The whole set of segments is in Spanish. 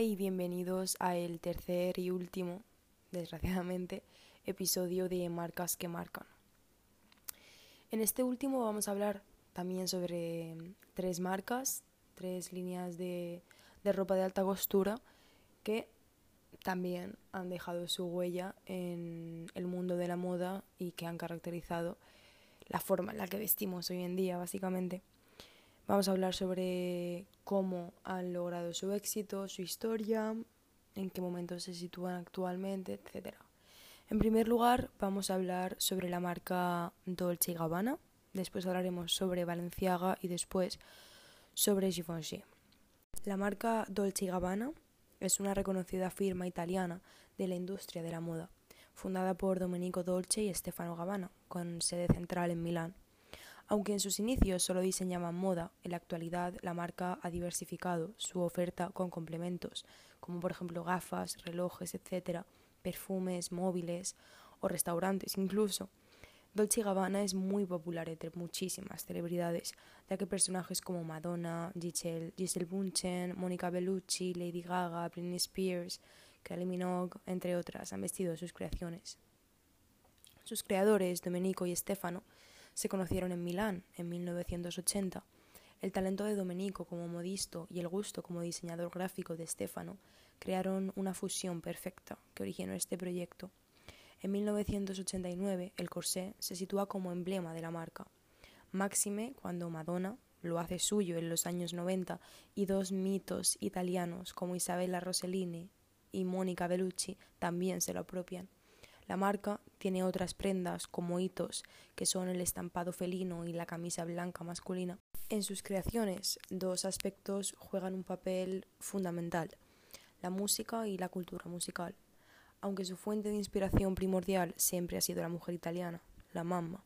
Y bienvenidos a el tercer y último, desgraciadamente, episodio de Marcas que Marcan. En este último vamos a hablar también sobre tres marcas, tres líneas de, de ropa de alta costura que también han dejado su huella en el mundo de la moda y que han caracterizado la forma en la que vestimos hoy en día, básicamente. Vamos a hablar sobre cómo han logrado su éxito, su historia, en qué momento se sitúan actualmente, etc. En primer lugar, vamos a hablar sobre la marca Dolce Gabbana, después hablaremos sobre Balenciaga y después sobre Givenchy. La marca Dolce Gabbana es una reconocida firma italiana de la industria de la moda, fundada por Domenico Dolce y Stefano Gabbana, con sede central en Milán. Aunque en sus inicios solo diseñaban moda, en la actualidad la marca ha diversificado su oferta con complementos, como por ejemplo gafas, relojes, etc., perfumes, móviles o restaurantes incluso. Dolce Gabbana es muy popular entre muchísimas celebridades, ya que personajes como Madonna, Giselle, Giselle Bunchen, Monica Bellucci, Lady Gaga, Britney Spears, Kylie Minogue, entre otras, han vestido sus creaciones. Sus creadores, Domenico y Stefano, se conocieron en Milán en 1980. El talento de Domenico como modisto y el gusto como diseñador gráfico de Stefano crearon una fusión perfecta que originó este proyecto. En 1989 el corsé se sitúa como emblema de la marca. Máxime cuando Madonna lo hace suyo en los años 90 y dos mitos italianos como Isabella Rossellini y Mónica Bellucci también se lo apropian. La marca tiene otras prendas como hitos, que son el estampado felino y la camisa blanca masculina. En sus creaciones, dos aspectos juegan un papel fundamental, la música y la cultura musical, aunque su fuente de inspiración primordial siempre ha sido la mujer italiana, la mamma.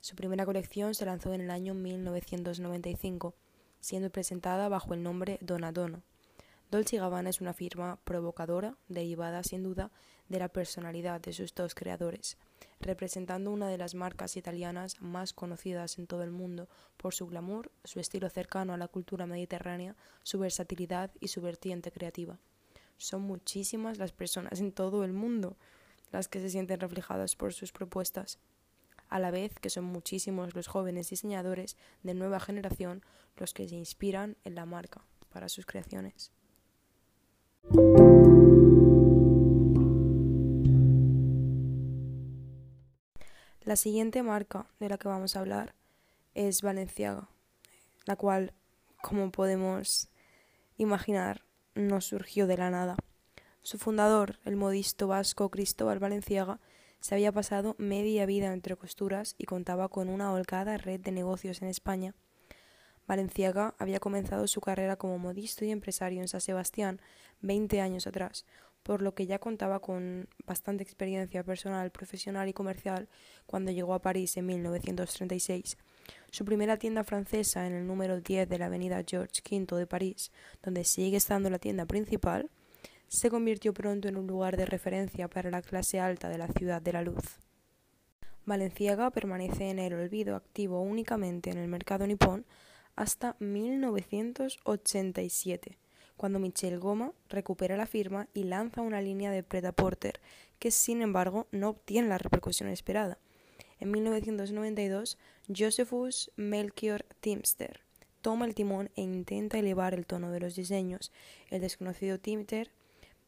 Su primera colección se lanzó en el año 1995, siendo presentada bajo el nombre Donna Donna. Dolce Gabbana es una firma provocadora, derivada sin duda de la personalidad de sus dos creadores, representando una de las marcas italianas más conocidas en todo el mundo por su glamour, su estilo cercano a la cultura mediterránea, su versatilidad y su vertiente creativa. Son muchísimas las personas en todo el mundo las que se sienten reflejadas por sus propuestas, a la vez que son muchísimos los jóvenes diseñadores de nueva generación los que se inspiran en la marca para sus creaciones. La siguiente marca de la que vamos a hablar es Valenciaga, la cual, como podemos imaginar, no surgió de la nada. Su fundador, el modisto vasco Cristóbal Valenciaga, se había pasado media vida entre costuras y contaba con una holgada red de negocios en España. Valenciaga había comenzado su carrera como modisto y empresario en San Sebastián 20 años atrás, por lo que ya contaba con bastante experiencia personal, profesional y comercial cuando llegó a París en 1936. Su primera tienda francesa en el número 10 de la avenida George V de París, donde sigue estando la tienda principal, se convirtió pronto en un lugar de referencia para la clase alta de la ciudad de la luz. Valenciaga permanece en el olvido activo únicamente en el mercado nipón hasta 1987 cuando Michelle Goma recupera la firma y lanza una línea de Preta Porter que sin embargo no obtiene la repercusión esperada. En 1992, Josephus Melchior Timster toma el timón e intenta elevar el tono de los diseños. El desconocido Timster,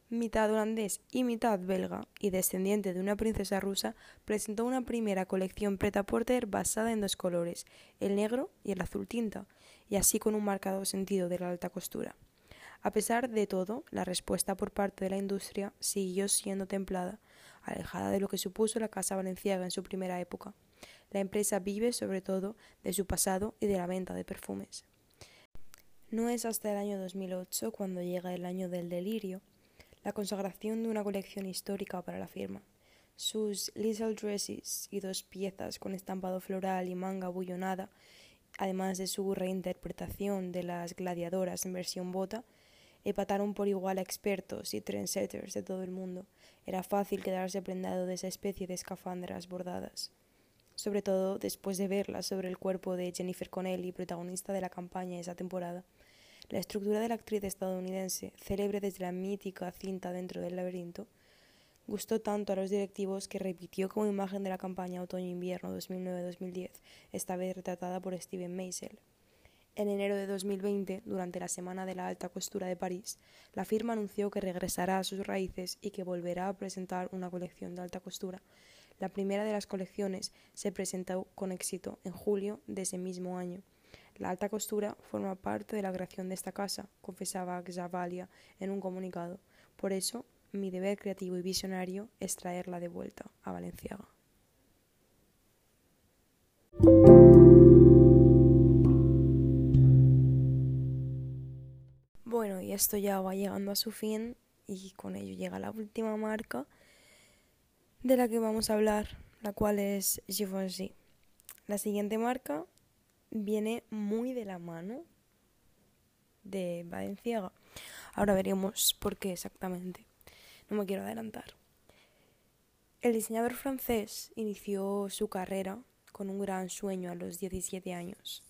mitad holandés y mitad belga y descendiente de una princesa rusa, presentó una primera colección Preta Porter basada en dos colores, el negro y el azul tinta, y así con un marcado sentido de la alta costura. A pesar de todo, la respuesta por parte de la industria siguió siendo templada, alejada de lo que supuso la Casa Valenciaga en su primera época. La empresa vive sobre todo de su pasado y de la venta de perfumes. No es hasta el año 2008 cuando llega el año del delirio, la consagración de una colección histórica para la firma. Sus Little Dresses y dos piezas con estampado floral y manga bullonada, además de su reinterpretación de las gladiadoras en versión bota, empataron por igual a expertos y trendsetters de todo el mundo. Era fácil quedarse prendado de esa especie de escafandras bordadas. Sobre todo después de verlas sobre el cuerpo de Jennifer Connelly, protagonista de la campaña esa temporada. La estructura de la actriz estadounidense, célebre desde la mítica cinta dentro del laberinto, gustó tanto a los directivos que repitió como imagen de la campaña Otoño-Invierno 2009-2010, esta vez retratada por Steven Meisel. En enero de 2020, durante la Semana de la Alta Costura de París, la firma anunció que regresará a sus raíces y que volverá a presentar una colección de alta costura. La primera de las colecciones se presentó con éxito en julio de ese mismo año. La alta costura forma parte de la creación de esta casa, confesaba Xavalia en un comunicado. Por eso, mi deber creativo y visionario es traerla de vuelta a Valenciaga. Bueno, y esto ya va llegando a su fin y con ello llega la última marca de la que vamos a hablar, la cual es Givenchy. La siguiente marca viene muy de la mano de Valenciaga. Ahora veremos por qué exactamente. No me quiero adelantar. El diseñador francés inició su carrera con un gran sueño a los 17 años.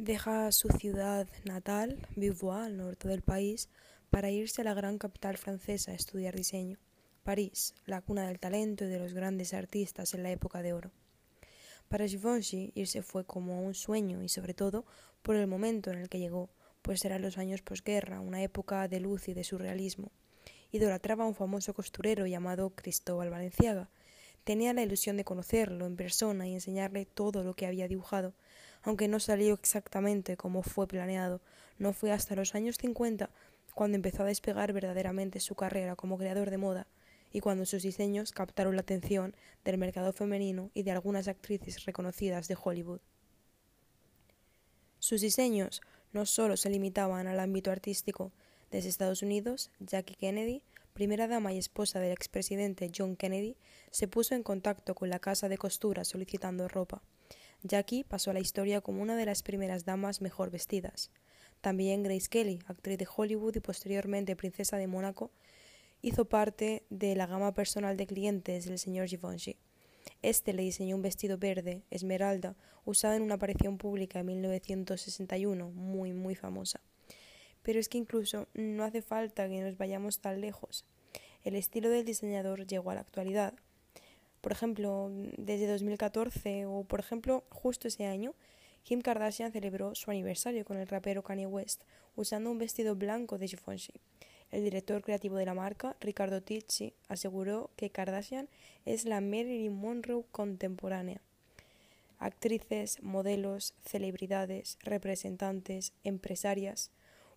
Deja su ciudad natal, Beauvoir, al norte del país, para irse a la gran capital francesa a estudiar diseño, París, la cuna del talento y de los grandes artistas en la época de oro. Para Givenchy irse fue como un sueño y sobre todo por el momento en el que llegó, pues eran los años posguerra, una época de luz y de surrealismo. Idolatraba a un famoso costurero llamado Cristóbal Valenciaga. Tenía la ilusión de conocerlo en persona y enseñarle todo lo que había dibujado, aunque no salió exactamente como fue planeado. No fue hasta los años 50 cuando empezó a despegar verdaderamente su carrera como creador de moda y cuando sus diseños captaron la atención del mercado femenino y de algunas actrices reconocidas de Hollywood. Sus diseños no solo se limitaban al ámbito artístico. Desde Estados Unidos, Jackie Kennedy, primera dama y esposa del expresidente John Kennedy, se puso en contacto con la casa de costura solicitando ropa. Jackie pasó a la historia como una de las primeras damas mejor vestidas. También Grace Kelly, actriz de Hollywood y posteriormente princesa de Mónaco, hizo parte de la gama personal de clientes del señor Givenchy. Este le diseñó un vestido verde, esmeralda, usado en una aparición pública en 1961, muy, muy famosa. Pero es que incluso no hace falta que nos vayamos tan lejos. El estilo del diseñador llegó a la actualidad. Por ejemplo, desde 2014 o por ejemplo justo ese año, Kim Kardashian celebró su aniversario con el rapero Kanye West usando un vestido blanco de Givenchy. El director creativo de la marca, Ricardo Ticci, aseguró que Kardashian es la Marilyn Monroe contemporánea. Actrices, modelos, celebridades, representantes, empresarias,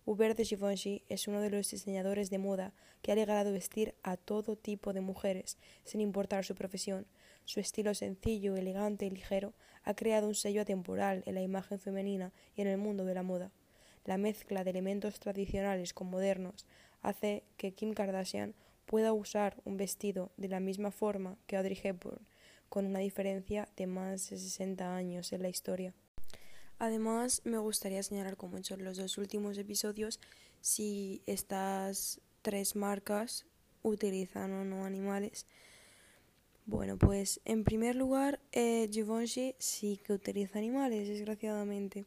Hubert de Givenchy es uno de los diseñadores de moda que ha llegado a vestir a todo tipo de mujeres, sin importar su profesión. Su estilo sencillo, elegante y ligero ha creado un sello atemporal en la imagen femenina y en el mundo de la moda. La mezcla de elementos tradicionales con modernos hace que Kim Kardashian pueda usar un vestido de la misma forma que Audrey Hepburn, con una diferencia de más de 60 años en la historia. Además, me gustaría señalar, como en los dos últimos episodios, si estas tres marcas utilizan o no animales. Bueno, pues en primer lugar, eh, Givenchy sí que utiliza animales, desgraciadamente.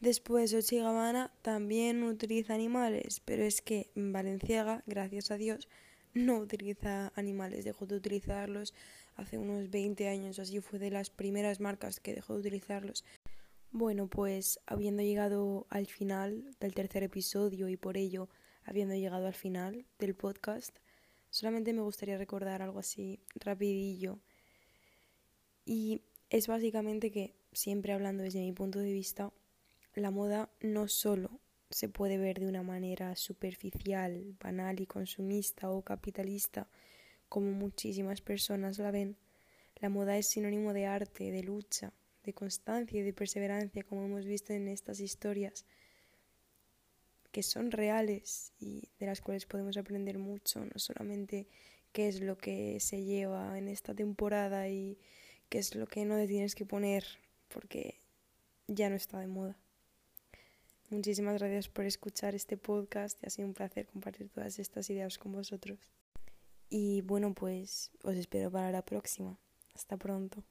Después, Dolce Gabbana también utiliza animales, pero es que Valenciaga, gracias a Dios, no utiliza animales, dejó de utilizarlos hace unos 20 años, así fue de las primeras marcas que dejó de utilizarlos. Bueno, pues habiendo llegado al final del tercer episodio y por ello habiendo llegado al final del podcast, solamente me gustaría recordar algo así rapidillo. Y es básicamente que, siempre hablando desde mi punto de vista, la moda no solo se puede ver de una manera superficial, banal y consumista o capitalista, como muchísimas personas la ven. La moda es sinónimo de arte, de lucha, de constancia y de perseverancia, como hemos visto en estas historias, que son reales y de las cuales podemos aprender mucho, no solamente qué es lo que se lleva en esta temporada y qué es lo que no te tienes que poner porque ya no está de moda. Muchísimas gracias por escuchar este podcast ha sido un placer compartir todas estas ideas con vosotros. Y bueno, pues os espero para la próxima. Hasta pronto.